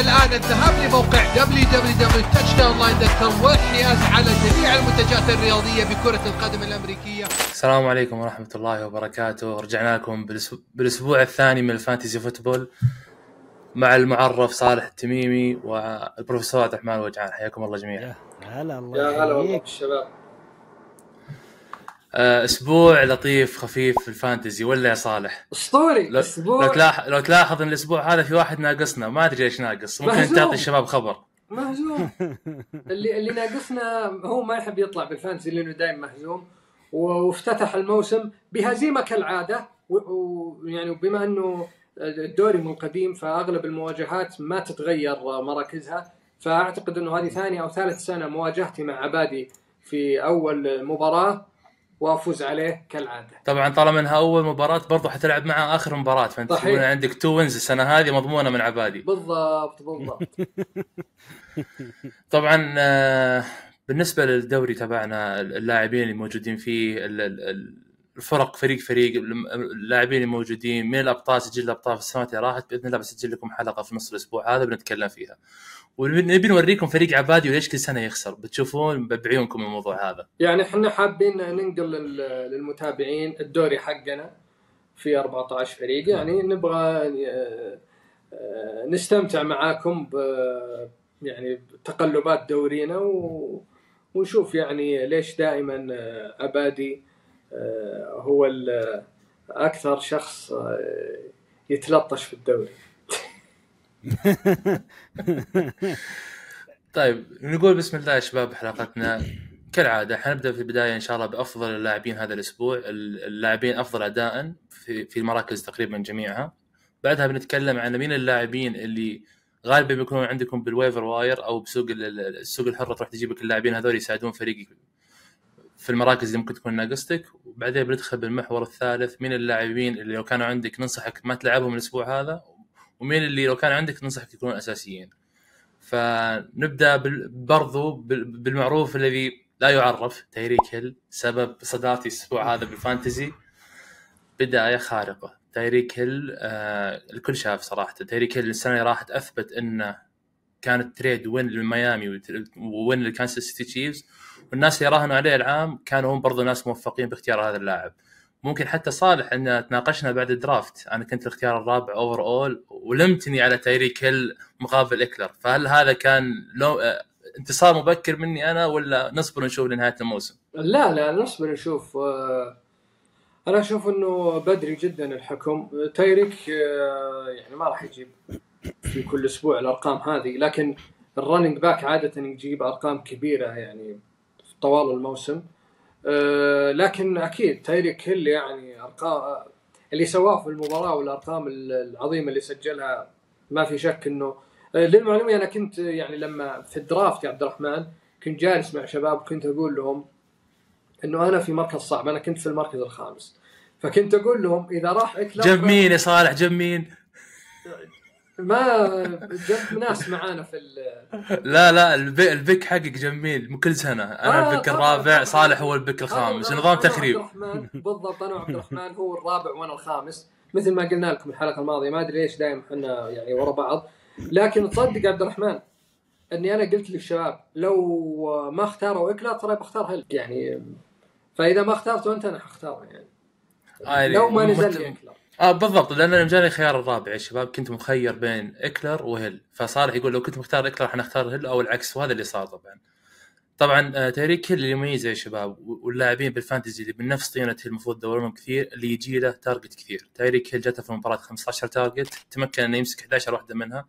الآن الذهاب لموقع www.touchdownline.com والحياز على جميع المنتجات الرياضية بكرة القدم الأمريكية. السلام عليكم ورحمة الله وبركاته. رجعنا لكم بالأسبوع, الثاني من ال fantasy football مع المعرف صالح التميمي والبروفيسور عبد الرحمن وجعان حياكم الله جميعا. يا هلا الله يا هلا والله بالشباب. آه، أسبوع لطيف خفيف في ال fantasy ولا يا صالح؟ أسطوري لو, أسبوع لو تلاحظ لو تلاحظ إن الأسبوع هذا في واحد ناقصنا ما أدري ليش ناقص ممكن مهزوم. تعطي الشباب خبر مهزوم اللي اللي ناقصنا هو ما يحب يطلع بال fantasy لأنه دائما مهزوم وافتتح الموسم بهزيمة كالعادة ويعني بما إنه الدوري من قديم فأغلب المواجهات ما تتغير مراكزها فأعتقد إنه هذه ثاني أو ثالث سنة مواجهتي مع عبادي في أول مباراة وافوز عليه كالعادة. طبعا طالما إنها أول مباراة برضو حتلعب معها آخر مباراة فأنت عندك two wins السنة هذه مضمونة من عبادي. بالضبط بالضبط. طبعا آه، بالنسبة للدوري تبعنا اللاعبين اللي موجودين فيه ال- ال- ال- الفرق فريق فريق اللاعبين الموجودين من الأبطال سجل الأبطال في السنوات اللي راحت بإذن الله بسجل لكم حلقة في نص الأسبوع هذا بنتكلم فيها. ونبي نوريكم فريق عبادي وليش كل سنة يخسر. بتشوفون بعيونكم الموضوع هذا. يعني إحنا حابين ننقل لل- للمتابعين الدوري حقنا في 14 فريق. يعني نبغى آه، نستمتع معاكم ب يعني بتقلبات دورينا و ونشوف يعني ليش دائما عبادي آه، هو ال- أكثر شخص آه، يتلطش في الدوري. طيب نقول بسم الله يا شباب حلقتنا. كالعادة حنبدأ في البداية إن شاء الله بأفضل اللاعبين هذا الأسبوع. اللاعبين أفضل اداء في في المراكز تقريبا جميعها. بعدها بنتكلم عن مين اللاعبين اللي غالبا بيكونون عندكم بال waiver wire أو بسوق ال- ال- السوق الحرة تروح تجيب لك اللاعبين هذول يساعدون فريقك. في المراكز اللي ممكن تكون ناقصتك وبعدين بندخل بالمحور الثالث مين اللاعبين اللي لو كانوا عندك ننصحك ما تلعبهم الأسبوع هذا ومين اللي لو كان عندك ننصحك يكونون أساسيين. فنبدأ برضو بال- بالمعروف الذي لا يعرف تايريك هيل سبب صدارتي الأسبوع هذا بال fantasy. بدايه خارقة. تايريك هيل آه الكل شاف صراحة. تايريك هيل السنة اللي راحت أثبت إنه كانت trade win لميامي وت- win لكانساس سيتي تشيفز. والناس اللي راهنوا عليه العام كانوا هم برضو ناس موفقين باختيار هذا اللاعب. ممكن حتى صالح ان تناقشنا بعد ال draft. أنا كنت الاختيار الرابع overall ولمتني على تايريك هيل مقابل إكلر. فهل هذا كان لو انتصار مبكر مني أنا ولا نصبر نشوف لنهاية الموسم؟ لا لا نصبر نشوف. آه، أنا أشوف إنه بدري جدا الحكم. تايريك آه، يعني ما راح يجيب في كل أسبوع الأرقام هذه لكن ال running back عادة يجيب أرقام كبيرة يعني. طوال الموسم. آه، لكن أكيد تايريك هيل يعني أرقام اللي سواه في المباراة والأرقام العظيمة اللي سجلها ما في شك إنه آه، للمعلوميه أنا كنت يعني لما في ال draft يا عبد الرحمن كنت جالس مع شباب كنت أقول لهم إنه أنا في مركز صعب أنا كنت في المركز الخامس. فكنت أقول لهم إذا راح اكلر جنب مين يا صالح؟ جنب مين؟ ما جنب ناس معانا في ال- لا لا البي- ال pick حقك جنب مين؟ كل سنة. أنا آه، ال pick الرابع. صالح هو ال pick الخامس. نظام تخريب. بالضبط أنا وعبد الرحمن هو الرابع وأنا الخامس. مثل ما قلنا لكم الحلقة الماضية ما أدري ليش دائما إحنا يعني ورا بعض. لكن تصدق عبد الرحمن إني أنا قلت للشباب لو ما اختاروا إكلر ترى بختار هيل يعني فإذا ما اخترته أنت أنا حختاره يعني. آه، لو ما نزل لي إكلر آه بالضبط لأن أنا جاني الخيار الرابع يا شباب. كنت مخير بين إكلر وهيل. فصالح يقول لو كنت مختار إكلر حنختار هيل أو العكس وهذا اللي صار طبعا. طبعا آه، تايريك هيل اللي يميزه يا شباب واللاعبين بال fantasy اللي من نفس طينة المفروض تدورونهم كثير اللي يجي له target كثير. تايريك هيل جاته في المباراه 15 target تمكن إنه يمسك 11 واحدة منها.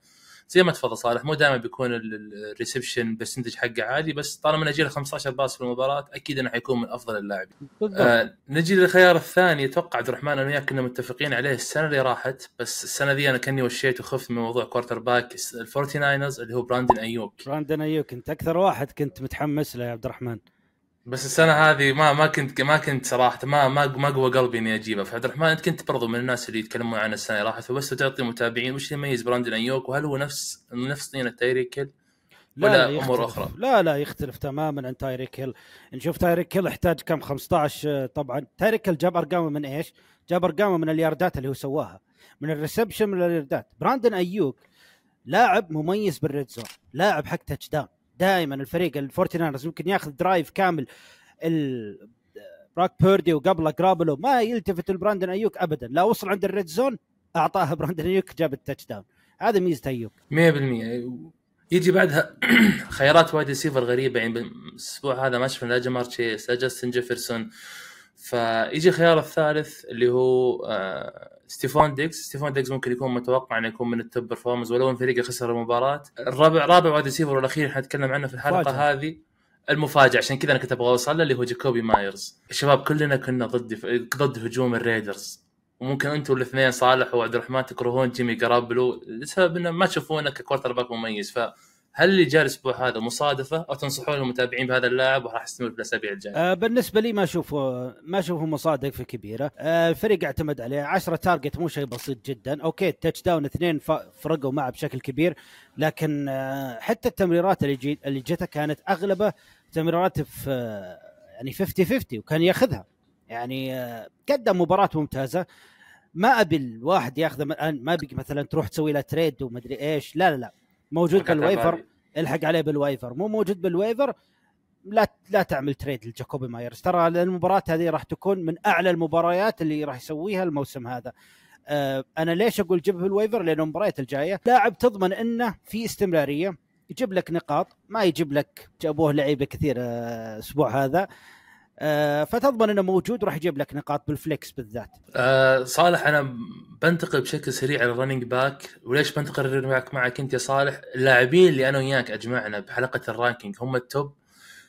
زي ما تفضل صالح مو دائما بيكون ال reception percentage حقه عالي بس طالما انه يجي له 15 pass في المباراة أكيد إنه حيكون من أفضل اللاعبين. آه نجي للخيار الثاني أتوقع عبد الرحمن أنا وياك كنا متفقين عليه السنة اللي راحت بس السنة ذي أنا كأني خشيت وخفت من موضوع quarterback الفورتي ناينرز اللي هو براندن أيوك. براندن أيوك أنت أكثر واحد كنت متحمس له يا عبد الرحمن. بس السنة هذه ما ما كنت ما كنت صراحة ما ما ما قوى قلبي إني اجيبه فعبد الرحمن أنت كنت برضو من الناس اللي يتكلمون عن السنة اللي راحت فبس تعطي متابعين وش يميز براندن ايوك وهل هو نفس نفس طينه تايريك هيل ولا لا أمور. أخرى؟ لا لا يختلف تماما عن تايريك هيل نشوف تايريك هيل احتاج كم؟ 15 آه، طبعا. تايريك هيل جاب أرقامه من إيش؟ جاب أرقامه من الياردات اللي هو سواها. من ال reception من الياردات. براندن ايوك لاعب مميز بال red zone لاعب حق touchdown دائما الفريق الفورتي ناينرز ممكن ياخذ drive كامل ال بروك بيردي وقبله جاروبولو ما يلتفت لبراندن أيوك ابدا. لا وصل عند ال red zone أعطاها براندن أيوك جاب ال touchdown هذا ميزة أيوك. 100% يجي بعدها خيارات wide receiver غريبة. يعني الأسبوع هذا ما شفنا لا جامار تشيس لا جاستن جيفرسون. فيجي الخيار الثالث اللي هو آه ستيفون ديجز. ستيفون ديجز ممكن يكون متوقع إنه يكون من ال top performers ولو ان فريقه خسر المباراة. الرابع رابع wide receiver والاخير حنتكلم عنه في الحلقة مفاجأة. هذه المفاجأة. عشان كذا أنا كنت أبغى أوصل له اللي هو جاكوبي مايرز. شباب كلنا كنا ضد ضد هجوم الريدرز. وممكن أنتم الاثنين صالح وعبد الرحمن تكرهون جيمي جاروبولو لسبب إنه ما تشوفونه ك quarterback مميز. ف هل اللي جاء الأسبوع هذا مصادفة؟ أو تنصحون المتابعين بهذا اللاعب وراح يستمر في الاسابيع الجاية؟ آه بالنسبة لي ما اشوفه ما أشوفه مصادفه كبيرة. آه الفريق اعتمد عليه. 10 target مو شيء بسيط جدا. okay ال touchdown اثنين فرقوا معه بشكل كبير لكن آه حتى التمريرات اللي جي اللي جته كانت اغلبها تمريرات في آه يعني 50 50 وكان ياخذها. يعني آه قدم مباراة ممتازة. ما أبي الواحد ياخذه ما ابي مثلا تروح تسوي له trade ومدري إيش. لا لا لا. موجود بال waiver. عبالي. الحق عليه بال waiver. مو موجود بال waiver لا لا تعمل trade لجاكوبي مايرز. ترى المباراة هذه راح تكون من أعلى المباريات اللي راح يسويها الموسم هذا. آه أنا ليش أقول جيبه بال waiver؟ لأنه المباريات الجاية لاعب تضمن إنه في استمرارية. يجيب لك نقاط ما يجيب لك جابوه لعيبة كثير الأسبوع هذا. فتضمن إنه موجود وراح يجيب لك نقاط بال flex بالذات. آه صالح أنا بنتقل بشكل سريع على ال running back وليش بنتقل ال running back معك أنت يا صالح؟ اللاعبين اللي أنا وياك أجمعنا بحلقة ال ranking هم ال top.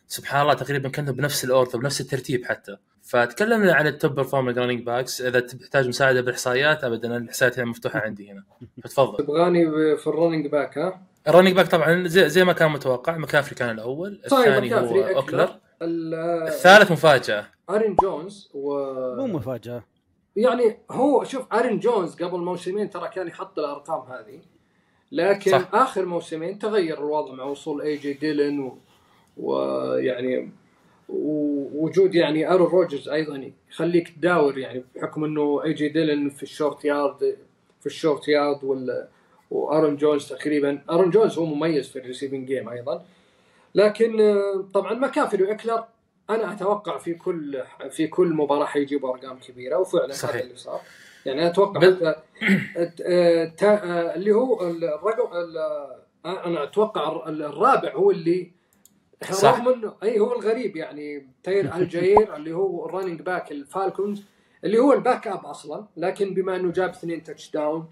سبحان الله تقريبا كانوا بنفس ال order بنفس الترتيب حتى. فتكلمنا عن ال top performer running backs إذا تحتاج مساعدة بالإحصائيات ابدا الإحصائيات هي مفتوحة عندي هنا. فتفضل تبغاني في ال running back ها؟ ال running back طبعا زي, زي ما كان متوقع مكافري كان الأول طيب الثاني هو اكلر. الثالث مفاجأة. أرون جونز و مو مفاجأة. يعني هو شوف أرون جونز قبل موسمين ترى كان يحط الأرقام هذه لكن صح. آخر موسمين تغير الوضع مع وصول اي جي ديلن و- ويعني ووجود يعني ارون روجرز أيضا يخليك تداور يعني بحكم إنه اي جي ديلن في ال short yard في ال short yard وال وأرون جونز تقريبا أرون جونز هو مميز في ال receiving game أيضا. لكن آه، طبعا مكافري واكلر أنا أتوقع في كل في كل مباراة حيجيبوا أرقام كبيرة وفعلا صحيح. هذا اللي صار يعني أتوقع بل- آه، آه، اللي هو الرقم ال- أنا أتوقع الر- الرابع هو اللي صح. رغم إنه أي هو الغريب يعني تايلر الجير اللي هو ال running back ال Falcons اللي هو ال backup أصلا لكن بما إنه جاب اثنين touchdown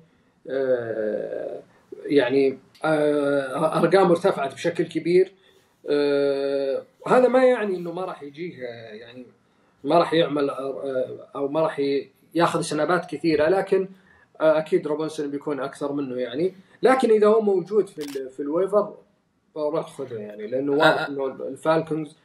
يعني ارقامه ارتفعت بشكل كبير آه، هذا ما يعني إنه ما راح يجيه يعني ما راح يعمل آه، أو ما راح ياخذ snap ات كثيرة لكن آه، أكيد روبنسون بيكون أكثر منه يعني. لكن إذا هو موجود في في ال waiver روح خذه يعني لأنه واضح آه. انه ال Falcons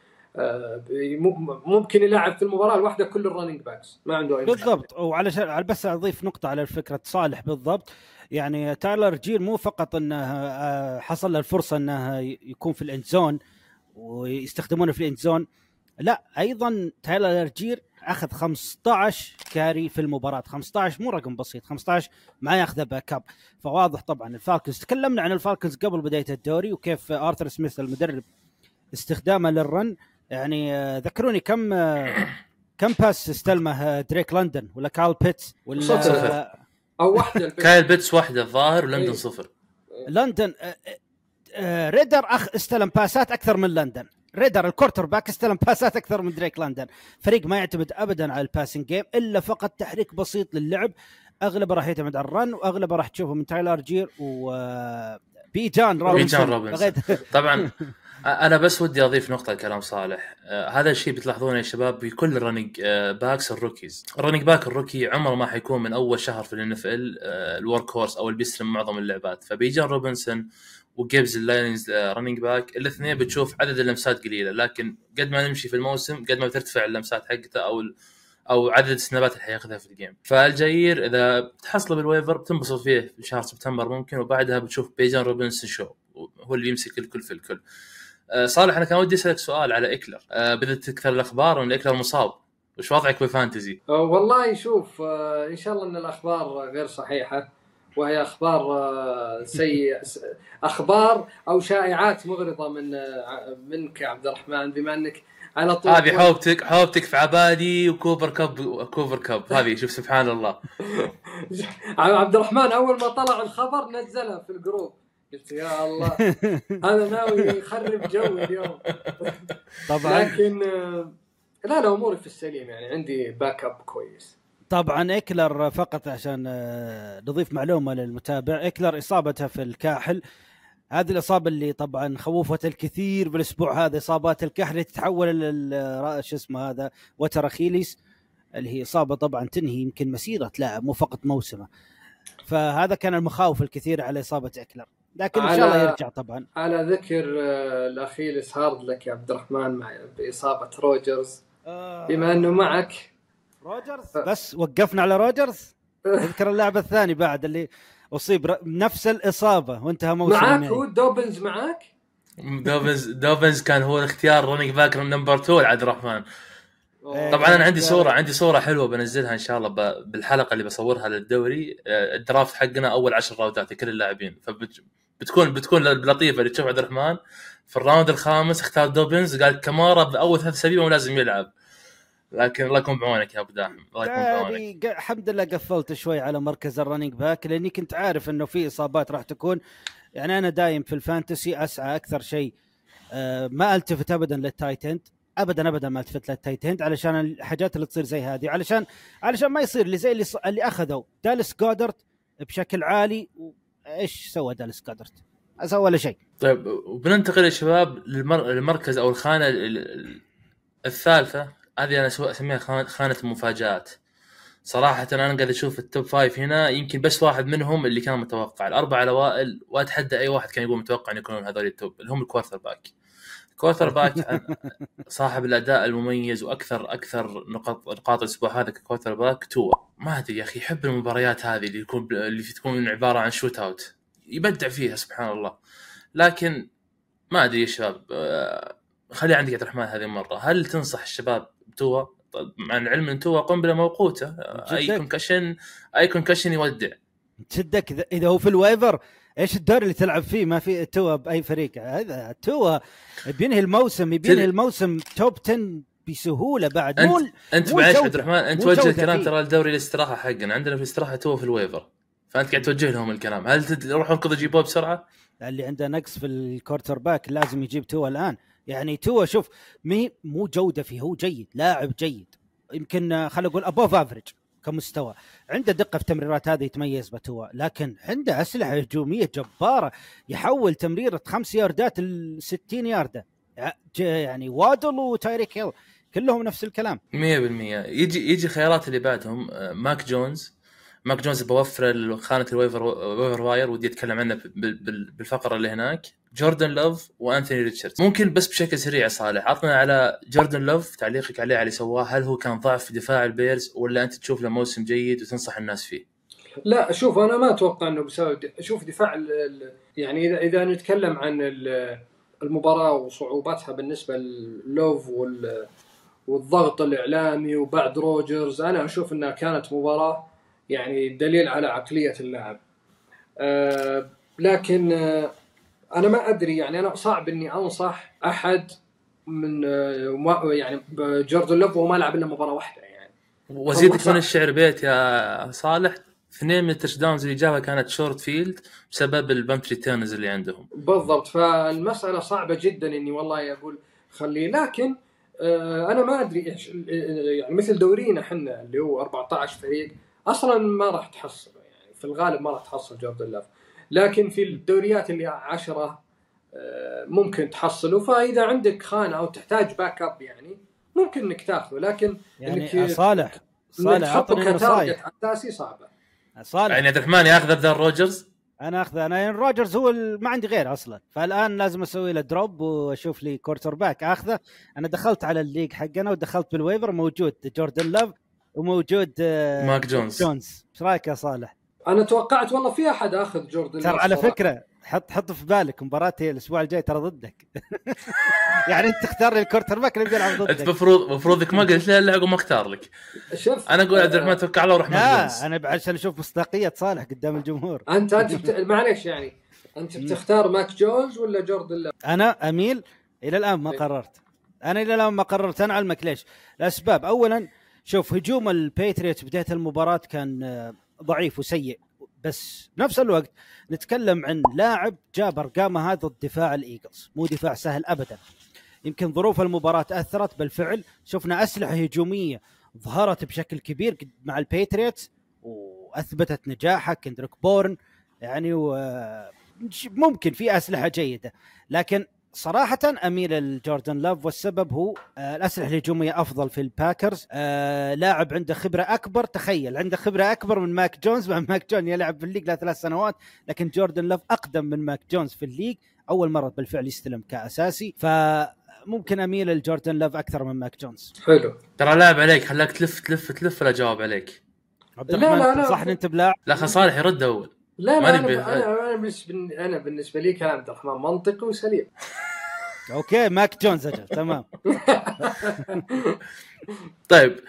ممكن يلعب في المباراة الواحدة كل ال running backs ما عنده أي بالضبط. وعلشان على بس أضيف نقطة على فكره صالح بالضبط. يعني تايلر جير مو فقط إنه حصل له الفرصة إنه يكون في ال end zone ويستخدمونه في ال end zone لا أيضا تايلر جير أخذ 15 carry في المباراة 15 مو رقم بسيط 15 ما يأخذه backup فواضح طبعا ال Falcons تكلمنا عن ال Falcons قبل بداية الدوري وكيف آرثر سميث المدرب استخدامه لل run يعني آه، ذكروني كم آه، كم pass استلمه دريك لندن ولا كايل بيتس ولا صفر. آه، أو واحدة. كايل بيتس واحدة الظاهر ولندن إيه. صفر لندن ريدر أخ استلم pass ات أكثر من لندن. ريدر ال quarterback استلم pass ات أكثر من دريك لندن. فريق ما يعتمد ابدا على ال passing game إلا فقط تحريك بسيط للعب. أغلبه راح يعتمد على ال run وأغلبه راح تشوفه من تايلر جير و آه، بي جان روبنسون. روبنسون. طبعا أنا بس ودي أضيف نقطة لكلام صالح. آه هذا الشيء بتلاحظونه يا شباب بكل running آه backs ال rookies ال running back ال rookie عمره ما حيكون من أول شهر في ال NFL ال workhorse أو اللي بيستلم معظم اللعبات. فبيجان روبنسون وجيبز ال Lions running back الاثنين بتشوف عدد اللمسات قليلة لكن قد ما نمشي في الموسم قد ما بترتفع اللمسات حقته أو أو عدد ال snap ات اللي حياخذها في ال game. فالجير إذا بتحصله بال waiver بتنبسط فيه في شهر سبتمبر ممكن وبعدها بتشوف بيجان روبنسون شو هو اللي يمسك الكل في الكل. آه، صالح أنا كان ودي أسألك سؤال على اكلر آه، بدأت تكثر الأخبار إن اكلر مصاب. وش وضعك بال fantasy؟ آه، والله شوف إن شاء الله إن الأخبار غير صحيحة. وهي أخبار آه، سيئه أخبار أو شائعات مغرضة من آه، منك يا عبد الرحمن بما أنك على طول هذه حوبتك حوبتك في عبادي وكوبر كاب كوبر كاب هذه شوف سبحان الله. عبد الرحمن أول ما طلع الخبر نزلها في ال group. قلت يا الله هذا ناوي يخرب جو اليوم. طبعا. لكن آه، لا لا أموري في السليم يعني عندي backup كويس. طبعا اكلر فقط عشان آه، نضيف معلومة للمتابع اكلر إصابته في الكاحل. هذه الإصابة اللي طبعا خوفت الكثير بالأسبوع هذا إصابات الكحل تتحول إلى شو اسمه هذا وتر اخيليس اللي هي إصابة طبعا تنهي يمكن مسيرة لاعب مو فقط موسمه. فهذا كان المخاوف الكثير على إصابة اكلر لكن إن شاء الله يرجع طبعا. على ذكر آه، ال Achilles هارد لك يا عبد الرحمن مع بإصابة روجرز. بما إنه معك روجرز؟ بس وقفنا على روجرز؟ أذكر اللاعب الثاني بعد اللي أصيب ر- نفس الإصابة وانتهى موسم معك يعني. هو دوبنز معك دوبنز دوبنز كان هو الاختيار running back number 2 عبد الرحمن. طبعا أنا عندي صورة عندي صورة حلوة بنزلها إن شاء الله ب- بالحلقة اللي بصورها للدوري. آه، ال draft حقنا أول 10 round ات لكل اللاعبين. فبتكون بتكون لطيفة اللي تشوف عبد الرحمن. في ال round الخامس اختار دوبنز قال كمارا بأول ثلاث أسابيع مو لازم يلعب. لكن الله يكون بعونك يا أبو داحم الله يكون بعونك. الحمد لله قفلت شوي على مركز ال running back لاني كنت عارف إنه في إصابات راح تكون. يعني أنا دايم في ال fantasy أسعى أكثر شيء آه، ما ألتفت ابدا للتايتند ابدا ابدا ما ألتفت للتايتند علشان الحاجات اللي تصير زي هذه علشان علشان ما يصير اللي زي اللي, ص- اللي أخذوا دالاس جودرت بشكل عالي إيش سوى دالاس جودرت؟ ما سوى ولا شيء. طيب وبننتقل يا شباب للمر... للمركز أو الخانة ال- ال- الثالثة. هذه أنا أسميها خانة المفاجآت. صراحة أنا قاعد أشوف ال top five هنا يمكن بس واحد منهم اللي كان متوقع، الأربعة الأوائل وأتحدى أي واحد كان يقول متوقع أن يكونون هذول ال top اللي هم ال quarterback. ال quarterback صاحب الأداء المميز وأكثر أكثر نقاط نقاط الأسبوع هذا ك quarterback توا ما أدري يا أخي يحب المباريات هذه اللي يكون اللي تكون عبارة عن shootout يبدع فيها سبحان الله. لكن ما أدري يا شباب آه، خلي عندك عبد الرحمن هذه المرة. هل تنصح الشباب بتوا طب مع العلم إن توا قنبله موقوته. أي. concussion أي concussion يودع. تشدك اذا هو في ال waiver إيش الدوري اللي تلعب فيه؟ ما في توا بأي فريق. هذا توا بينهي الموسم بينهي الموسم top 10 بسهولة بعد. انت أنت مو معلش. عبد الرحمن. أنت جودة. الكلام. ترى الدوري الاستراحة حقنا. عندنا في الاستراحه توا في ال waiver. فأنت قاعد توجه لهم الكلام. هل يروحون كذا يجيبوه بسرعة؟ اللي عنده نقص في ال quarterback لازم يجيب توا الآن. يعني توا شوف مي مو جودة فيه هو جيد لاعب جيد. يمكن آه، خلينا نقول above average كمستوى. عنده دقة في التمريرات هذه يتميز بتوا لكن عنده أسلحة هجومية جبارة يحول تمريرة خمس ياردات ل 60 ياردة. يعني وادل وتايريك هيل. كلهم نفس الكلام. 100% يجي يجي خيارات اللي بعدهم آه، ماك جونز ماك جونز بوفر خانة ال waiver waiver wire ودي أتكلم عنه بال- بال- بالفقرة اللي هناك. جوردن لوف وانثوني ريتشاردسون. ممكن بس بشكل سريع صالح عطنا على جوردن لوف تعليقك عليه على اللي سواه. هل هو كان ضعف في دفاع البيرز ولا أنت تشوف له موسم جيد وتنصح الناس فيه؟ لا شوف أنا ما أتوقع إنه بسبب شوف دفاع ال- ال- يعني اذا إذا نتكلم عن ال- المباراة وصعوبتها بالنسبة للوف وال والضغط الإعلامي وبعد روجرز أنا أشوف إنها كانت مباراة يعني دليل على عقلية اللاعب. آه لكن آه أنا ما أدري يعني أنا صعب إني أنصح أحد من آه يعني جوردن لوف وهو ما لعب إلا مباراة واحدة يعني. وزيدك. من الشعر بيت يا صالح اثنين من ال touchdowns اللي جابها كانت short field بسبب ال punt returns اللي عندهم بالضبط فالمسألة صعبة جدا إني والله أقول خليه لكن أنا ما أدري إيش يعني مثل دورينا إحنا اللي هو 14 فريق أصلا ما راح تحصل يعني في الغالب ما راح تحصل جوردن لاف لكن في الدوريات اللي 10 آه ممكن تحصله. فإذا عندك خانة أو تحتاج backup يعني ممكن إنك تاخذه. لكن يعني صالح. إنك صالح تحطه أعطني نصايح أساسي صعبة. صالح. يعني عبد الرحمن ياخذ بدل روجرز؟ أنا أخذ أنا يعني روجرز هو ما عندي غيره أصلا. فالآن لازم أسوي له drop وأشوف لي quarterback أخذه. أنا دخلت على ال league حقنا ودخلت بال waiver موجود. جوردن لاف وموجود آه، ماك جونز. جونز. إيش رأيك يا صالح؟ أنا توقعت والله في أحد أخذ جوردن ترى على. فكرة حط حط في بالك مباراتي الأسبوع الجاي ترى ضدك. يعني أنت تختار لي ال quarterback اللي بيلعب انت ضدك. المفروض المفروض انك ما قلت لي الا عقب ما اختار لك. شوف أنا أقول عبد الرحمن توكل على الله وروح ماك جونز. لا أنا عشان أشوف مصداقية صالح قدام الجمهور. أنت أنت بت... معلش يعني أنت بتختار ماك جونز ولا جوردن لا أنا أميل إلى الآن ما إيه. قررت. أنا إلى الآن ما قررت. أنا أعلمك ليش. الأسباب. اولا شوف هجوم الباتريوتس بداية المباراة كان آه، ضعيف وسيء. بس بنفس الوقت نتكلم عن لاعب جاب ارقامه ضد دفاع الإيجلز. مو دفاع سهل ابدا. يمكن ظروف المباراة أثرت بالفعل شفنا أسلحة هجومية ظهرت بشكل كبير مع الباتريوتس وأثبتت نجاحها. كندريك بورن يعني و... ممكن في أسلحة جيدة. لكن صراحة أميل لجوردن لاف والسبب هو آه، الأسلحة الهجومية أفضل في الباكرز. آه، لاعب عنده خبرة أكبر تخيل عنده خبرة أكبر من ماك جونز. مع ماك جونز يلعب في ال league له ثلاث سنوات لكن جوردن لاف أقدم من ماك جونز في ال league أول مرة بالفعل يستلم كأساسي. فممكن أميل لجوردن لاف أكثر من ماك جونز. حلو. ترى لاعب عليك خلاك تلف تلف تلف ولا جاوب عليك؟ عبد لا، الرحمن لا، لا. صح أنت بلاعب؟ لا خل صالح يرد أول. لا ما لا أنا أنا أنا بالنسبة أنا بالنسبة لي كلام عبد الرحمن منطقي وسليم. okay ماك جونز أجل تمام. طيب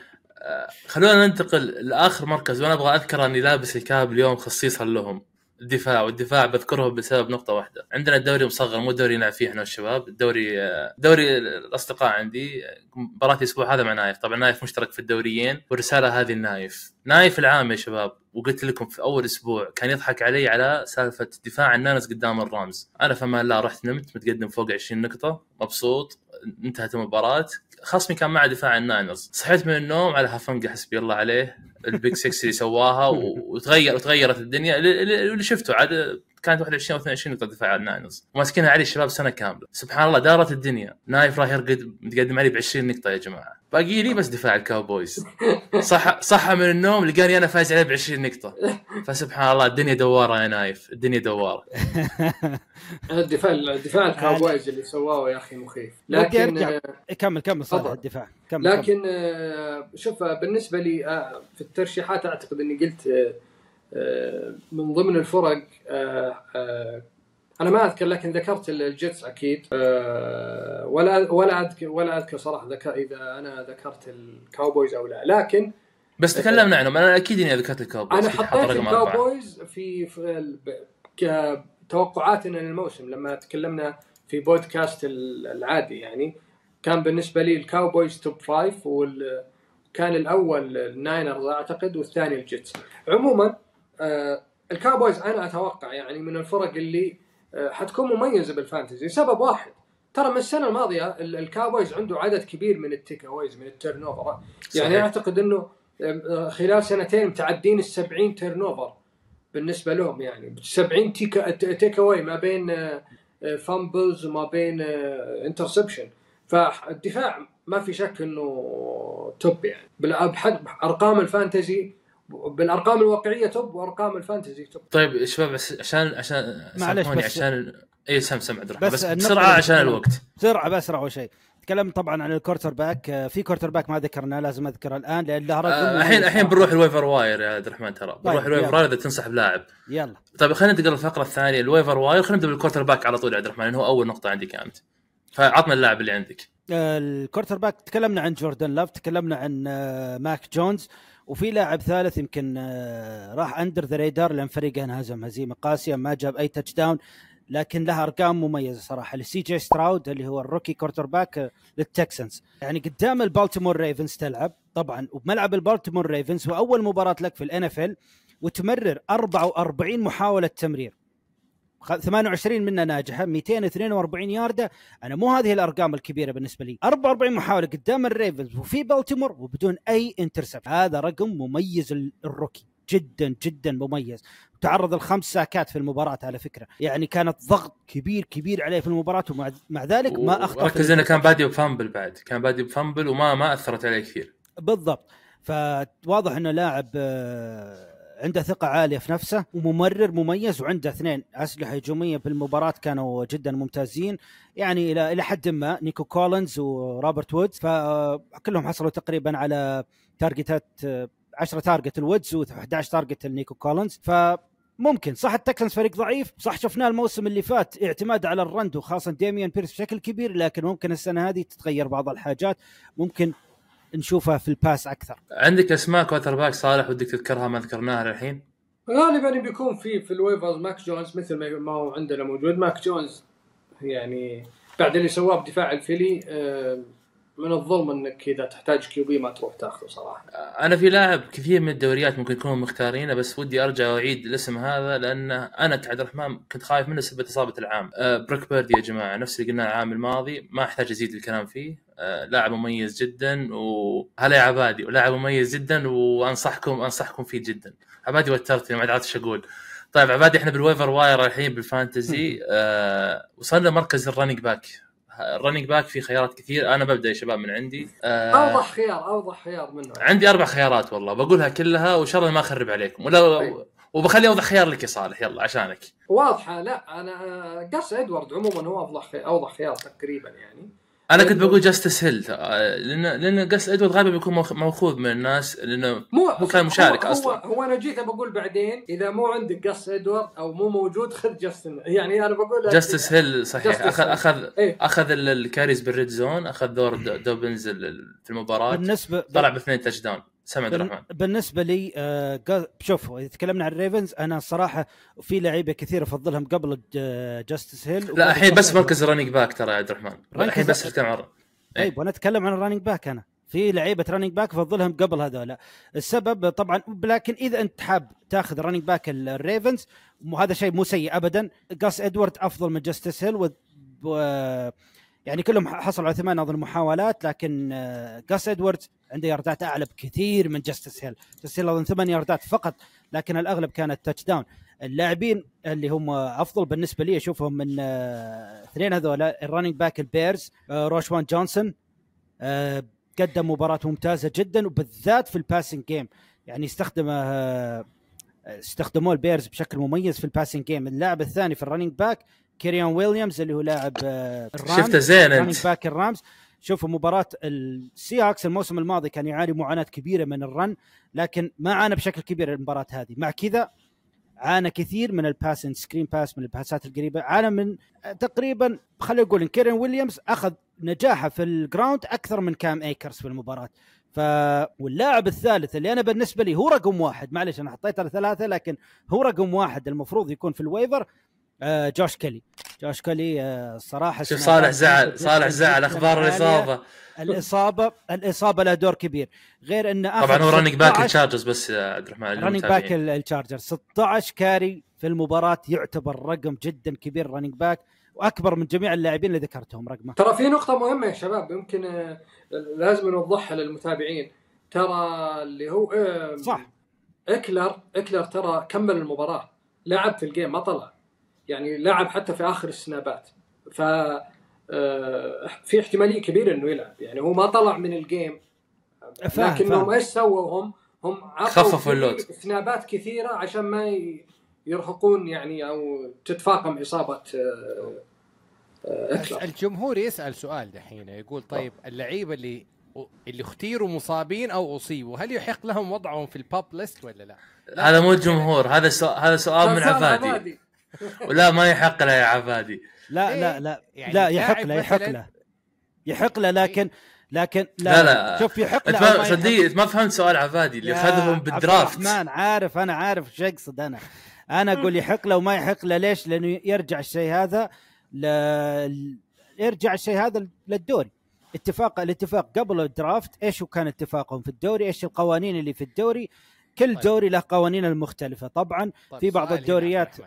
آه، خلونا ننتقل لآخر مركز وأنا أبغى أذكر أني لابس ال cap اليوم خصيصا لهم. الدفاع والدفاع بذكره بسبب نقطة واحدة، عندنا الدوري مصغر مو دوري نلعب فيه إحنا والشباب، الدوري آه، دوري الأصدقاء عندي مباراة الأسبوع هذا مع نايف، طبعا نايف مشترك في الدوريين والرسالة هذه النايف، نايف العام يا شباب. وقلت لكم في أول أسبوع كان يضحك علي على سالفة دفاع النانس قدام الرامز، أنا فما الله رحت نمت متقدم فوق 20 نقطة مبسوط انتهت المباراة. خصمي كان مع دفاع الناينرز صحيت من النوم على هافنجا حسبي الله عليه ال pick 6 اللي سواها وتغير وتغيرت الدنيا. اللي شفته عاد كانت 21 أو 22 نقطه دفاع الناينرز وماسكينها علي الشباب سنة كاملة. سبحان الله دارت الدنيا. نايف راح يرقد متقدم علي ب 20 نقطة يا جماعة. باقي لي بس دفاع الكاوبويز. صح صحى من النوم لقاني أنا فايز عليه ب 20 نقطة. فسبحان الله الدنيا دوارة يا نايف. الدنيا دوارة. الدفاع الدفاع الكاوبويز اللي سواه يا أخي مخيف. لكن. آه، كمل كمل تفضل. الدفاع. كمل. لكن آه، شوف آه، بالنسبة لي في الترشيحات أعتقد إني قلت من ضمن الفرق آه، آه، أنا ما أذكر لكن ذكرت الجيتس أكيد. آه، ولا ولا اذكر ولا أذكر صراحة ذكر إذا أنا ذكرت الكاوبويز أو لا. لكن بس تكلمنا عنهم. أنا أكيد إني ذكرت الكاوبويز أنا حطيت. الكاوبويز في, في كتوقعاتنا للموسم لما تكلمنا في بودكاست ال- العادي يعني. كان بالنسبة لي الكاوبويز top five وكان الأول الناينرز أعتقد والثاني الجيتس. عموما آه الكاوبويز أنا أتوقع يعني من الفرق اللي آه حتكون مميزة بال fantasy. سبب واحد ترى من السنة الماضية ال- الكاوبويز عنده عدد كبير من ال takeaways من ال turnover يعني. أعتقد إنه آه، خلال سنتين متعدين ال 70 turnover بالنسبة لهم يعني. 70 take takeaway ما بين fumbles وما بين interception فالدفاع ما في شك إنه top يعني. بالأبحد أرقام ال fantasy بالأرقام الواقعية top وأرقام ال fantasy top. طيب شباب بس عشان عشان معلش بس- عشان اي سم سم عبد الرحمن بس بس, بسرعة عشان الوقت. بسرعة بسرعة أول شيء. تكلم طبعا عن ال quarterback. في quarterback ما ذكرناه لازم أذكره الآن لأن له آه، الحين الحين. بنروح ال waiver wire يا عبد الرحمن ترى. بنروح طيب، ال waiver. wire إذا تنسحب لاعب. يلا. طيب خلينا ننتقل للفقرة الثانية ال waiver wire. خلينا نبدأ بال quarterback على طول يا عبد الرحمن لأنه هو أول نقطة عندي كانت فعطنا اللاعب اللي عندك. آه، ال quarterback تكلمنا عن جوردن لاف تكلمنا عن آه، ماك جونز. وفي لاعب ثالث يمكن آه، راح under the radar لأن فريقه انهزم. هزيمة قاسية ما جاب أي touchdown لكن له أرقام مميزة صراحة لسي جي ستراود اللي هو ال rookie quarterback للتكسنز. يعني قدام البالتيمور ريفنز تلعب طبعا وبملعب البالتيمور ريفنز هو أول مباراة لك في ال NFL وتمرر 44 محاولة تمرير. 28 منها ناجحة 242 ياردة. أنا مو هذه الأرقام الكبيرة بالنسبة لي. 44 محاولة قدام الريفنز وفي بالتيمور وبدون أي intercept هذا رقم مميز ال- ال rookie. جدا جدا مميز. تعرض الخمس sackات في المباراة على فكرة. يعني كانت ضغط كبير كبير عليه في المباراة ومع مع ذلك ما أخطأ ركز إنه كان بادي ب fumble بعد. كان بادي ب fumble وما ما أثرت عليه كثير. بالضبط. فواضح إنه لاعب آه، عنده ثقة عالية في نفسه وممرر مميز وعنده اثنين أسلحة هجومية بالمباراة كانوا جدا ممتازين. يعني إلى إلى حد ما نيكو كولينز وروبرت وودز. فكلهم حصلوا تقريبا على targetات آه، 10 target الوودز و11 target النيكو كولينز. ف ممكن صح التكسنز فريق ضعيف؟ صح شفناه الموسم اللي فات اعتماد على ال run وخاصة ديميان بيرس بشكل كبير لكن ممكن السنة هذه تتغير بعض الحاجات. ممكن نشوفها في ال pass أكثر. عندك أسماء quarterback صالح ودك تذكرها ما ذكرناها للحين؟ غالبا بيكون في في ال waivers. ماك جونز مثل ما هو عندنا موجود. ماك جونز يعني بعد اللي سواه بدفاع الفيلي آه، من الظلم إنك إذا تحتاج QB ما تروح تاخذه صراحة. أنا في لاعب كثير من الدوريات ممكن يكونوا مختارينه بس ودي أرجع وأعيد الاسم هذا لأن أنا كعبد الرحمن كنت خايف منه بسبب اصابه العام. أه بروك بيردي يا جماعة نفس اللي قلناه العام الماضي ما أحتاج أزيد الكلام فيه. لاعب مميز جدا وهلا يا عبادي ولاعب مميز جدا وانصحكم أنصحكم فيه جدا. عبادي وترتني ما عرفت إيش أقول. طيب عبادي إحنا بال waiver wire الحين بال fantasy أه وصلنا مركز ال running back ال running back في خيارات كثير. أنا ببدأ يا شباب من عندي. آه أوضح خيار أوضح خيار منه. عندي أربع خيارات والله بقولها كلها وإن شاء الله ما أخرب عليكم. ولا طيب. وبخلي أوضح خيار لك يا صالح يلا عشانك. واضحة لا أنا قس إدوارد عموما هو أوضح خيار أوضح خيار تقريبا يعني. أنا كنت بقول جاستس هيل لأن لأن قص ادوارد غالبا بيكون ماخوذ من الناس لأنه مو هو كان مشارك هو أصلا. هو, هو أنا جيت بقول بعدين إذا مو عندك قص ادوارد أو مو موجود خذ جاستن يعني أنا بقول جاستس هيل صحيح. Justice اخذ Hill. اخذ إيه. أخذ ال- الكاريز بالريد زون أخذ دور دوبنز في المباراة. بالنسبة طلع باثنين تاتش داون عبد بال- الرحمن. بالنسبة لي آه، شوف إذا تكلمنا عن الريفنز أنا الصراحة في لعيبة كثير أفضلهم قبل جاستس هيل لا الحين بس مركز running back ترى يا عبد الرحمن. الحين بس. نتكلم عن طيب وأنا أتكلم عن ال running back أنا. في لعيبة running back أفضلهم قبل هذول السبب طبعا لكن إذا أنت حاب تاخذ running back الريفنز وهذا شيء مو سيء ابدا. قس ادوارد أفضل من جاستس هيل و... و... يعني كلهم حصلوا على ثمان اظن محاولات لكن آه، قس ادوارد عنده ياردات أعلى بكثير من جاستس هيل. جاستس هيل أظن ثمان ياردات فقط لكن الأغلب كانت touchdown اللاعبين اللي هم أفضل بالنسبة لي أشوفهم من آه، اثنين هذول ال running back البيرز روشوان جونسون قدم مباراة ممتازة جدا وبالذات في ال passing game يعني استخدم آه، استخدموه البيرز بشكل مميز في ال passing game اللاعب الثاني في ال running back كيريان ويليامز اللي هو لاعب آه، الرامز شفته زين أنت. back الرامز شوفوا مباراة السي هوكس الموسم الماضي كان يعاني معاناة كبيرة من ال run لكن ما عانى بشكل كبير المباراة هذه. مع كذا عانى كثير من ال pass screen pass من ال passات القريبة. عانى من تقريبا خلينا نقول إن كيرين ويليامز أخذ نجاحه في ال ground أكثر من كام ايكرز في المباراة. ف واللاعب الثالث اللي أنا بالنسبة لي هو رقم واحد. معلش أنا حطيت على ثلاثة لكن هو رقم واحد المفروض يكون في ال waiver آه جوش كيلي. جوش كيلي آه الصراحة شوف صالح زعل صالح زعل أخبار. الإصابة. الإصابة الإصابة لها دور كبير. غير انه طبعا هو running back 16 الشارجرز بس يا عبد الرحمن running. back ال- الشارجر 16 carry في المباراة يعتبر رقم جدا كبير running back وأكبر من جميع اللاعبين اللي ذكرتهم رقمه. ترى في نقطة مهمة يا شباب يمكن آه، لازم نوضحها للمتابعين. ترى اللي هو آه، صح. إكلر إكلر ترى كمل المباراة. لعب في ال game ما طلع. يعني لعب حتى في آخر ال snapات. ف آه، في احتمالية كبيرة إنه يلعب. يعني هو ما طلع من ال game. لكنهم إيش سووا؟ هم؟ هم خففوا ال load. snapات كثيرة عشان ما يرهقون يعني أو تتفاقم إصابة آه، اكلر الجمهور يسأل سؤال دحين يقول طيب اللعيبة اللي اللي اختيروا مصابين أو أصيبوا هل يحق لهم وضعهم في ال PUP list ولا لا؟ هذا مو الجمهور هذا سؤال هذا سؤال من عبادي. ولا ما يحق له يا عبادي لا إيه؟ لا لا يعني لا يحق له يحق له يحق له لكن لكن لا لا. شوف يحق له ما. صدقني ما فهمت سؤال عبادي اللي أخذهم بالدرافت الرحمن عارف أنا عارف إيش اقصد أنا أنا أقول يحق له وما يحق له ليش؟ لأنه يرجع الشيء هذا ل... يرجع الشيء هذا للدوري اتفاق الاتفاق قبل الدرافت إيش كان اتفاقهم في الدوري؟ إيش القوانين اللي في الدوري؟ كل طيب. دوري له قوانين المختلفة طبعا طيب في بعض الدوريات-.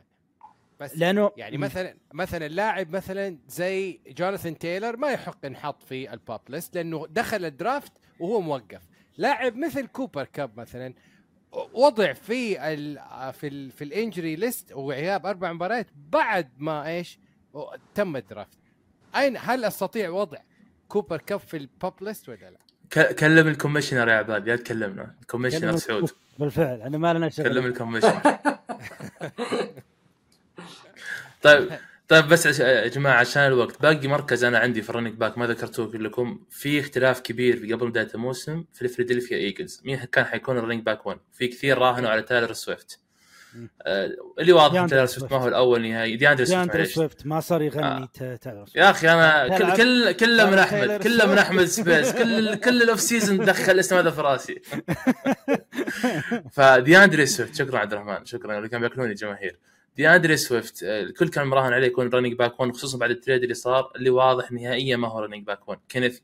بس لأنه يعني مثلا مثلا لاعب مثلا زي جوناثان تايلر ما يحق ينحط في ال PUP list لأنه دخل ال draft وهو موقف لاعب مثل كوبر كاب مثلا وضع في ال في ال في ال injury list وغياب أربع مباريات بعد ما إيش تم ال draft. أين هل أستطيع وضع كوبر كاب في ال PUP list ولا لا؟ كلم ال commissioner يا عبادي لا تكلمنا. ال commissioner سعود. بالفعل أنا ما لنا كلم شغل ال commissioner. طيب طيب بس عش- يا جماعة عشان الوقت. باقي مركز أنا عندي في ال running back ما ذكرتوه كلكم في اختلاف كبير في قبل بداية الموسم في الفيلادلفيا إيجلز. مين كان حيكون ال running back 1 في كثير راهنوا على تايلر سويفت. آه، اللي واضح تايلر سويفت ما هو الأول نهائي دياندري سويفت دياندري معليش. سويفت ما صار يغني آه. تايلر سويفت. يا أخي أنا كل كل كله من احمد كله من سويفت. احمد سبيس كل كل ال off season دخل الاسم هذا في راسي فدياندري سويفت شكرا عبد الرحمن شكرا اللي كانوا بياكلوني جماهير دياندري سويفت آه، الكل كان مراهن عليه يكون running back 1 خصوصا بعد ال trade اللي صار اللي واضح نهائيا ما هو running back 1 كينيث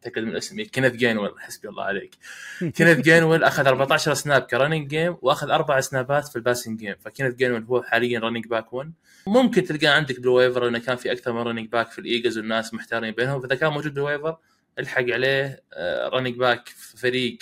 اتاكد من اسمي. كينيث جينويل حسبي الله عليك. كينيث جينويل أخذ 14 snap ك running game وأخذ أربع سنابات في ال passing game فكينيث جينويل هو حاليا running back 1 ممكن تلقاه عندك بال waiver لأنه كان في أكثر من running back في الإيجلز والناس محتارين بينهم. فإذا كان موجود بال waiver الحق عليه running back في فريق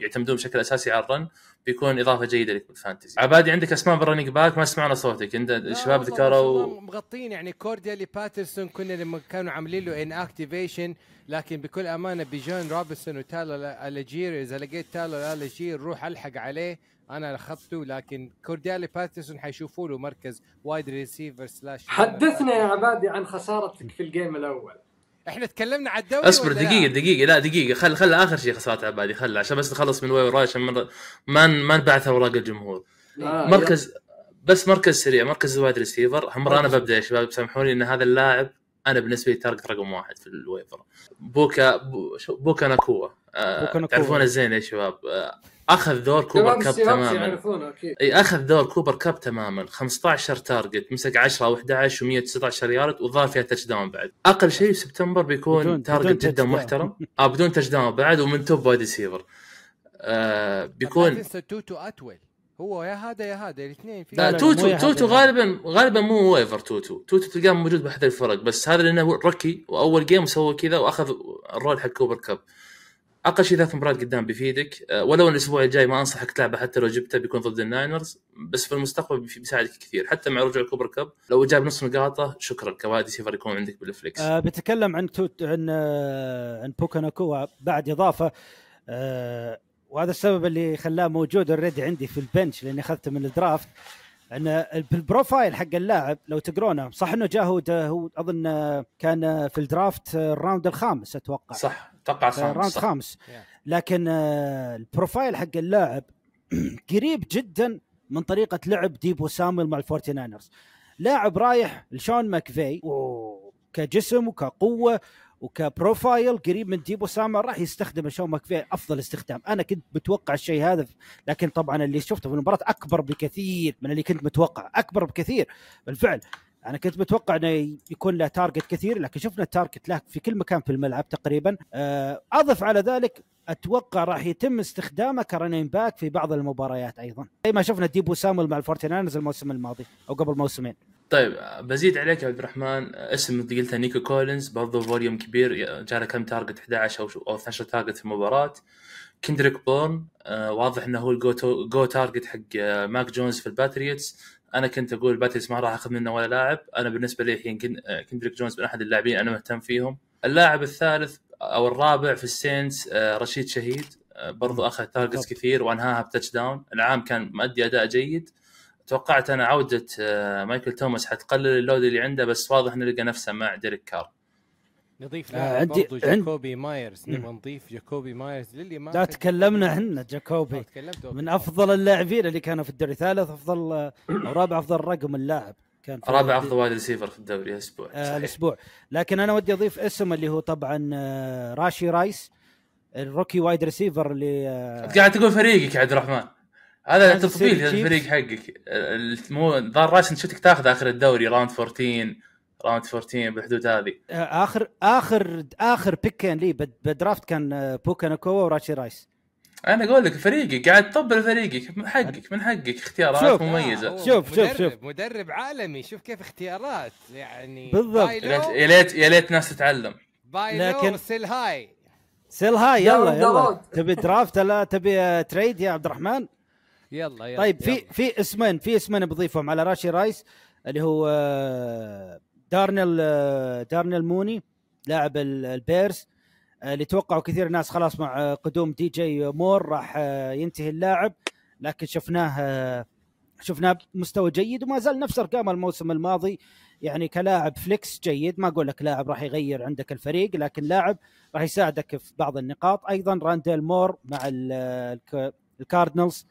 يعتمدون بشكل أساسي على ال run بيكون إضافة جيدة لك بال fantasy. عبادي عندك أسماء بال running back ما سمعنا صوتك. عند الشباب ذكروا مغطين يعني. كورديالي باترسون كنا لما كانوا عاملين له inactivation لكن بكل أمانة بجون روبنسون وتايلر الجير إذا لقيت تايلر الجير روح ألحق عليه أنا أخذته. لكن كورديالي باترسون حيشوفوا له مركز wide receiver slash حدثنا يا عبادي عن خسارتك في ال game الأول. إحنا تكلمنا على الدوري اصبر؟ دقيقة دقيقة لا دقيقة خل خل آخر شيء خسارات عبادي خل عشان بس نخلص من waiver عشان ما ما نبعث أوراق الجمهور. آه، مركز بس مركز سريع مركز ال wide receiver مره أنا ببدأ يا شباب سامحوني إن هذا اللاعب أنا بالنسبة لي target رقم واحد في ال waiver. بوكا بوكا ناكوا آه. تعرفونه زين يا شباب. آه أخذ دور كوبر كاب تماما. إي أخذ دور كوبر كاب تماما. 15 target مسك 10 أو 11 و119 يارد وظهر فيها touchdown بعد. أقل شيء سبتمبر بيكون بدون- target بدون جدا. محترم. آه بدون touchdown بعد ومن top wide receiver آه بيكون تنسى توتو اتول هو يا هذا يا هذا الاثنين في لا، توتو توتو. غالبا غالبا مو waiver توتو. توتو تلقاه موجود باحد الفرق بس هذا لأنه rookie وأول game سوى كذا وأخذ ال role حق كوبر كاب. أقل شيء ثلاث مباريات قدام بيفيدك. أه، ولو إن الأسبوع الجاي ما أنصحك تلعبه حتى لو جبته بيكون ضد الناينرز بس في المستقبل بيساعدك كثير حتى مع رجوع كوبر كاب. لو جاب نص نقاطه شكرا. ك wide receiver يكون عندك بال flex. آه بتكلم عن توت عن آه عن بوكا ناكوا بعد إضافة. آه وهذا السبب اللي خلاه موجود already عندي في ال bench لأني أخذته من ال draft. إن بال profile حق اللاعب لو تقرونه صح إنه جاء هو هو أظن آه، كان في ال draft آه، ال round الخامس أتوقع. صح. أتوقع round صح خامس. لكن آه، ال profile حق اللاعب قريب جدا من طريقة لعب ديبو سامويل مع الفورتي ناينرز لاعب رايح لشون ماكفي. وكجسم وكقوة وك profile قريب من ديبو سامويل راح يستخدم شون ماكفي. أفضل استخدام. أنا كنت متوقع الشيء هذا لكن طبعا اللي شفته في المباراة أكبر بكثير من اللي كنت متوقع. أكبر بكثير بالفعل. أنا كنت متوقع إنه يكون له target كثير لكن شفنا ال target له في كل مكان في الملعب تقريبا. آه، أضف على ذلك أتوقع راح يتم استخدامه ك running back في بعض المباريات أيضا. زي ما شفنا ديبو سامويل مع الفورتيناينرز الموسم الماضي أو قبل موسمين. طيب بزيد عليك يا عبد الرحمن. اسم مثل قلتها نيكو كولينز برضه volume كبير جاء له كم target 11 أو أو 12 target في المباراة. كندريك بورن آه واضح إنه هو ال go-to target حق آه ماك جونز في الباتريوتس. أنا كنت أقول الباتريوتس ما راح أخذ منه ولا لاعب. أنا بالنسبة لي الحين كن- آه، كندريك جونز من أحد اللاعبين أنا مهتم فيهم. اللاعب الثالث أو الرابع في السينتس رشيد شهيد. برضو أخذ targets. كثير وأنهاها ب touchdown العام كان مؤدي أداء جيد. توقعت أنا عودة مايكل توماس حتقلل ال load اللي عنده بس واضح إنه لقى نفسه مع ديريك كار نضيف آه، عندي- برضو عند- جاكوبي مايرز. نبغى نضيف جاكوبي مايرز للي ما لا تكلمنا عنه آه، جاكوبي تكلمت أوكي. من أفضل اللاعبين اللي كانوا في الدوري. ثالث أفضل أو رابع أفضل رقم اللاعب كان في رابع أفضل wide receiver في الدوري الأسبوع آه. الأسبوع. لكن أنا ودي أضيف اسم اللي هو طبعا آه راشي رايس ال rookie wide receiver اللي آه أنت قاعد تقول فريقك يا عبد الرحمن. هذا تطبيل الفريق حقك. ال- مو ظهر انت شفتك تاخذ آخر الدوري؟ راوند 14 راوند 14 بالحدود هذه آه، آخر آخر آخر بيك كان لي بد- بدرافت كان بوكا ناكوا وراشي رايس أنا أقول لك فريقك قاعد تطبل فريقك من حقك من حقك اختيارات شوف. مميزة آه، شوف- شوف- مدرب- شوف. مدرب عالمي شوف كيف اختيارات يعني بالضبط. يا ليت- يا ليت ناس تتعلم باي لكن- لو سيل هاي sell high يلا يلا رود. تبي draft لا تبي trade يا عبد الرحمن يلا يلا طيب في يلا. في اسمين في اسمين بضيفهم على راشي رايس اللي هو آه، دارنيل آه، دارنيل موني لاعب ال- البيرز آه، اللي توقعوا كثير ناس خلاص مع آه، قدوم دي جي مور راح ينتهي اللاعب. لكن شفناه شفناه بمستوى جيد وما زال نفس أرقام الموسم الماضي. يعني كلاعب flex جيد ما أقول لك لاعب راح يغير عندك الفريق لكن لاعب راح يساعدك في بعض النقاط. أيضا رانديل مور مع ال- الك- الكاردنالز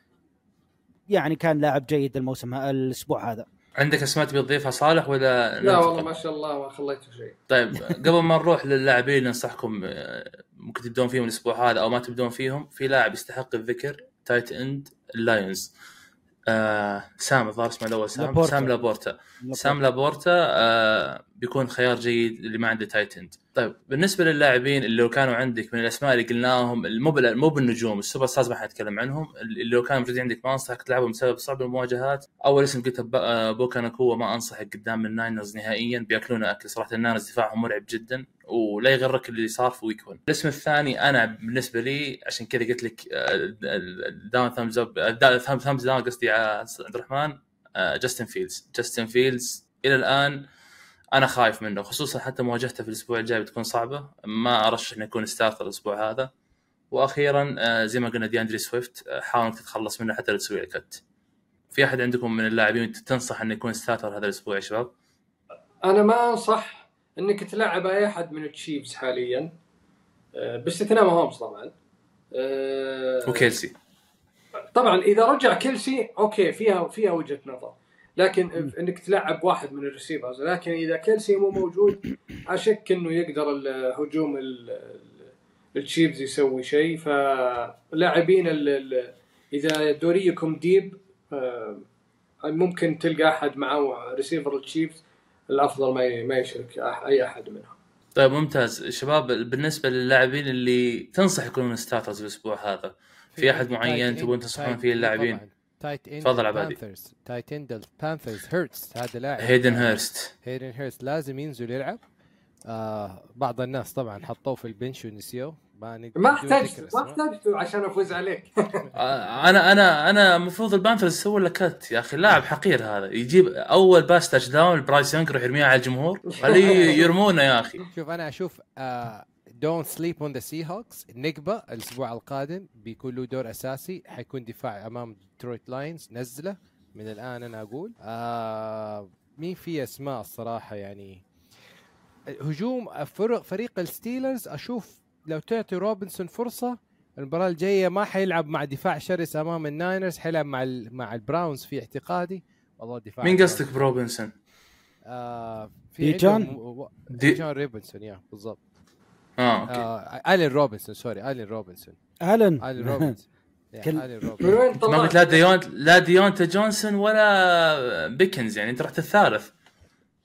يعني كان لاعب جيد الموسم الأسبوع هذا. عندك أسماء تبي تضيفها صالح ولا لا؟ والله ما شاء الله ما خليته شيء. طيب قبل ما نروح للاعبين اللي ننصحكم آه، ممكن تبدون فيهم الأسبوع هذا أو ما تبدون فيهم في لاعب يستحق الذكر tight end اللايونز آه سام الظاهر اسمه الأول سام. لابورتا. سام لابورتا. سام لابورتا آه بيكون خيار جيد اللي ما عنده tight end طيب بالنسبة للاعبين اللي لو كانوا عندك من الأسماء اللي قلناهم مو مو بالنجوم ال superstars ما حنتكلم عنهم اللي لو كانوا موجودين عندك ما أنصحك تلعبهم بسبب صعب المواجهات. أول اسم قلته ب- آه، بوكا ناكوا ما أنصحك قدام الناينرز نهائيا بياكلون أكل صراحة. الناينرز دفاعهم مرعب جدا ولا يغرك اللي صار في week 1 الاسم الثاني أنا بالنسبة لي عشان كذا قلت لك down thumbs up thumbs down قصدي عبد الرحمن آه، جاستن فيلدز. جاستن فيلدز إلى الآن أنا خايف منه خصوصا حتى مواجهته في الأسبوع الجاي بتكون صعبة. ما أرشح إنه يكون starter الأسبوع هذا. وأخيرا آه، زي ما قلنا دي اندري سويفت حاول إنك تتخلص منه حتى لو تسوي له cut في أحد عندكم من اللاعبين تنصح إنه يكون starter هذا الأسبوع يا شباب؟ أنا ما أنصح إنك تلعب أي أحد من التشيفز حاليا. آه، باستثناء ماهومز طبعا. آه، وكيلسي. طبعا إذا رجع كيلسي okay فيها فيها وجهة نظر. لكن انك تلعب واحد من ال receivers. لكن إذا كيلسي مو موجود أشك إنه يقدر الهجوم ال- ال- التشيفز يسوي شيء. فلاعبين إذا دوريكم deep آه، ممكن تلقى أحد معه ريسيفر التشيفز. الأفضل ما ما يشرك أي أحد منهم. طيب ممتاز. شباب بالنسبة للاعبين اللي تنصح يكونون starters الأسبوع هذا في أحد معين تبون تنصحون فيه اللاعبين؟ tight end تفضل عبادي. tight end البانثرز هيرتس هذا لاعب. هيدن هيرست هيدن هيرست لازم ينزل يلعب. آه بعض الناس طبعا حطوه في ال bench ونسيوه. ما نقدر ما ما. احتجته عشان افوز عليك. آه، أنا أنا أنا المفروض البانثرز يسوون له cut يا أخي لاعب حقير هذا. يجيب أول pass touchdown برايس يونغ يروح يرميها على الجمهور. خليه يرمونه يا أخي. شوف أنا أشوف don't sleep on the Seahawks نقبه الأسبوع القادم بيكون له دور أساسي حيكون دفاع أمام ديترويت لاينز نزلة من الآن أنا أقول. آه مين في أسماء الصراحة يعني؟ هجوم فرق فريق الستيلرز. أشوف لو تعطي روبنسون فرصة المباراة الجاية ما حيلعب مع دفاع شرس أمام الناينرز حيلعب مع ال- مع البراونز في اعتقادي. والله دفاع مين. قصدك بروبنسون؟ آه دي في دي جون روبنسون يا بالضبط. آه okay. آه ألين روبنسون sorry ألين روبنسون. الن ألين روبنسون. ألين من روبنسون وين ما؟ قلت لا ديون لا ديونتا جونسون ولا بيكنز يعني أنت رحت الثالث.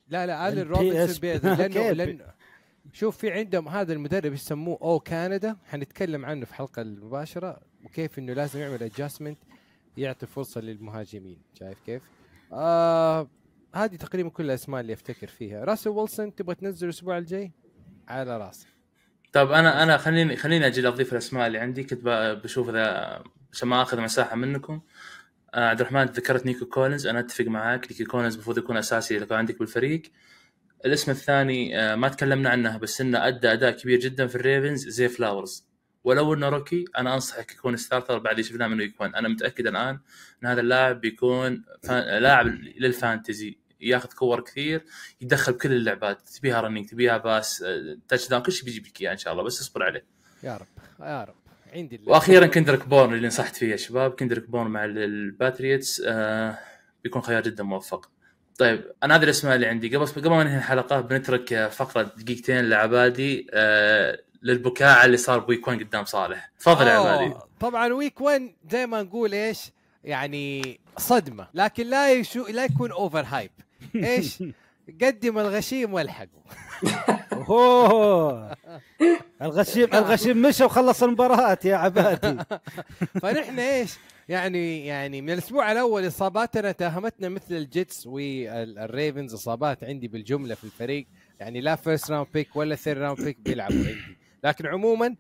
لا لا ألين ال روبنسون لأنه؟ لأنه شوف في عندهم هذا المدرب يسموه أو كندا. حنتكلم عنه في الحلقة المباشرة وكيف إنه لازم يعمل adjustment يعطي فرصة للمهاجمين. شايف كيف؟ آه هذه تقريبا كل الأسماء اللي أفتكر فيها. راسل ويلسون تبغى تنزل الأسبوع الجاي؟ على راسي طيب أنا أنا خليني خليني أجي اضيف الأسماء اللي عندي. كنت بشوف إذا عشان ما آخذ مساحة منكم. آه عبد الرحمن ذكرت نيكو كولينز أنا أتفق معاك. نيكو كولينز المفروض يكون أساسي لو عندك بالفريق. الاسم الثاني آه ما تكلمنا عنه بس إنه أدى أداء كبير جدا في الريفنز زي فلاورز. ولو إنه rookie أنا أنصحك يكون starter بعد اللي شفناه منه يكون. أنا متأكد الآن إن هذا اللاعب بيكون fan... لاعب لل fantasy. ياخذ كور كثير يدخل كل اللعبات. تبيها running تبيها pass آه، touchdown كل شيء بيجيب لك إياه إن شاء الله. بس اصبر عليه. يا رب يا رب. عندي اللي- وأخيرا كندريك بورن اللي نصحت فيه يا شباب. كندريك بورن مع الباتريتس آه بيكون خيار جدا موفق. طيب أنا هذه الاسماء اللي عندي. قبل قبل ما ننهي الحلقة بنترك آه، فقرة دقيقتين لعبادي آه للبكاء على اللي صار ب week 1 قدام صالح. تفضل يا عبادي. طبعا week 1 زي ما نقول إيش؟ يعني صدمة. لكن لا يشو لا يكون overhype إيش؟ قدم الغشيم والحقه أوه. الغشيم الغشيم مشى وخلص المباراة يا عبادي. فنحن إيش؟ يعني يعني من الأسبوع الأول إصاباتنا تاهمتنا مثل الجيتس والريفنز إصابات عندي بالجملة في الفريق. يعني لا first round pick ولا third round pick بيلعبوا عندي. لكن عموما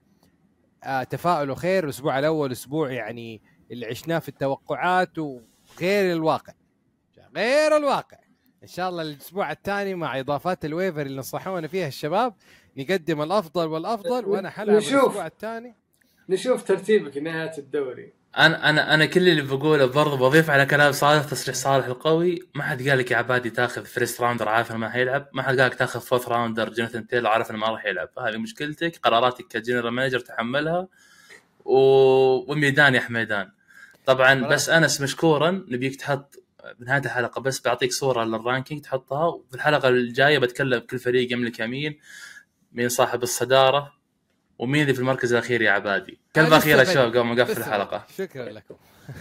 آه تفاؤلوا خير الأسبوع الأول أسبوع يعني اللي عشناه في التوقعات وغير الواقع. غير الواقع. إن شاء الله الأسبوع الثاني مع إضافات ال waiver اللي نصحونا فيها الشباب نقدم الأفضل والأفضل وأنا حلعب نشوف. الأسبوع الثاني. نشوف ترتيبك نهايه الدوري. أنا أنا أنا كل اللي بقوله برضه بضيف على كلام صالح تصريح صالح القوي. ما حد قال لك يا عبادي تاخذ first rounder عارف انه ما حيلعب. ما حد قال لك تاخذ fourth rounder جوناثان تيلر عارف انه ما راح يلعب. هذه مشكلتك. قراراتك ك general manager تحملها. و... والميدان يا حميدان طبعا. بس أنس مشكورا نبيك تحط بنهايه الحلقة بس بعطيك صورة للرانكينج تحطها وفي الحلقة الجاية بتكلم كل فريق يملك يمين مين صاحب الصدارة ومين اللي في المركز الأخير يا عبادي. كلمة أخيرة. شباب قبل ما نقفل الحلقة. شكرا لكم.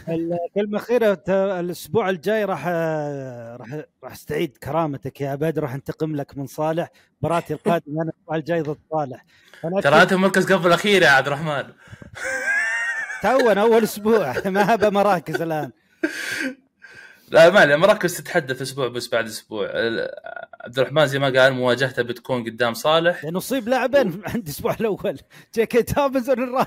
الكلمة الأخيرة ت- الأسبوع الجاي راح راح راح استعيد كرامتك يا عباد راح انتقم لك من صالح مباراتي القادمة أنا الأسبوع الجاي ضد صالح. ترى أنت المركز قبل الأخير يا عبد الرحمن. تونا أول أسبوع ما هبة مراكز الآن. لا ما عليه. مراكز تتحدث أسبوع بس بعد أسبوع. ال- عبد الرحمن زي ما قال مواجهته بتكون قدام صالح. لأنه أصيب لاعبين عند الأسبوع الأول. جي كي دابنز ما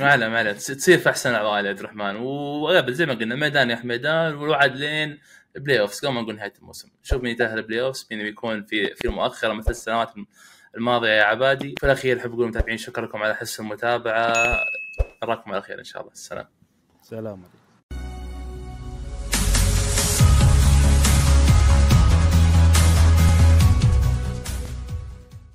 عليه ما عليه. تس- تصير في أحسن يا عبد الرحمن. وقبل زي ما قلنا ميدان يا ميدان والوعد لين playoffs قبل ما نقول نهاية الموسم. شوف مين يتأهل playoffs مين بيكون في في المؤخرة مثل السنوات الماضية يا عبادي. في الأخير احب أقول للمتابعين شكرا لكم على حسن المتابعة. نراكم على خير إن شاء الله. السلام سلام عليكم.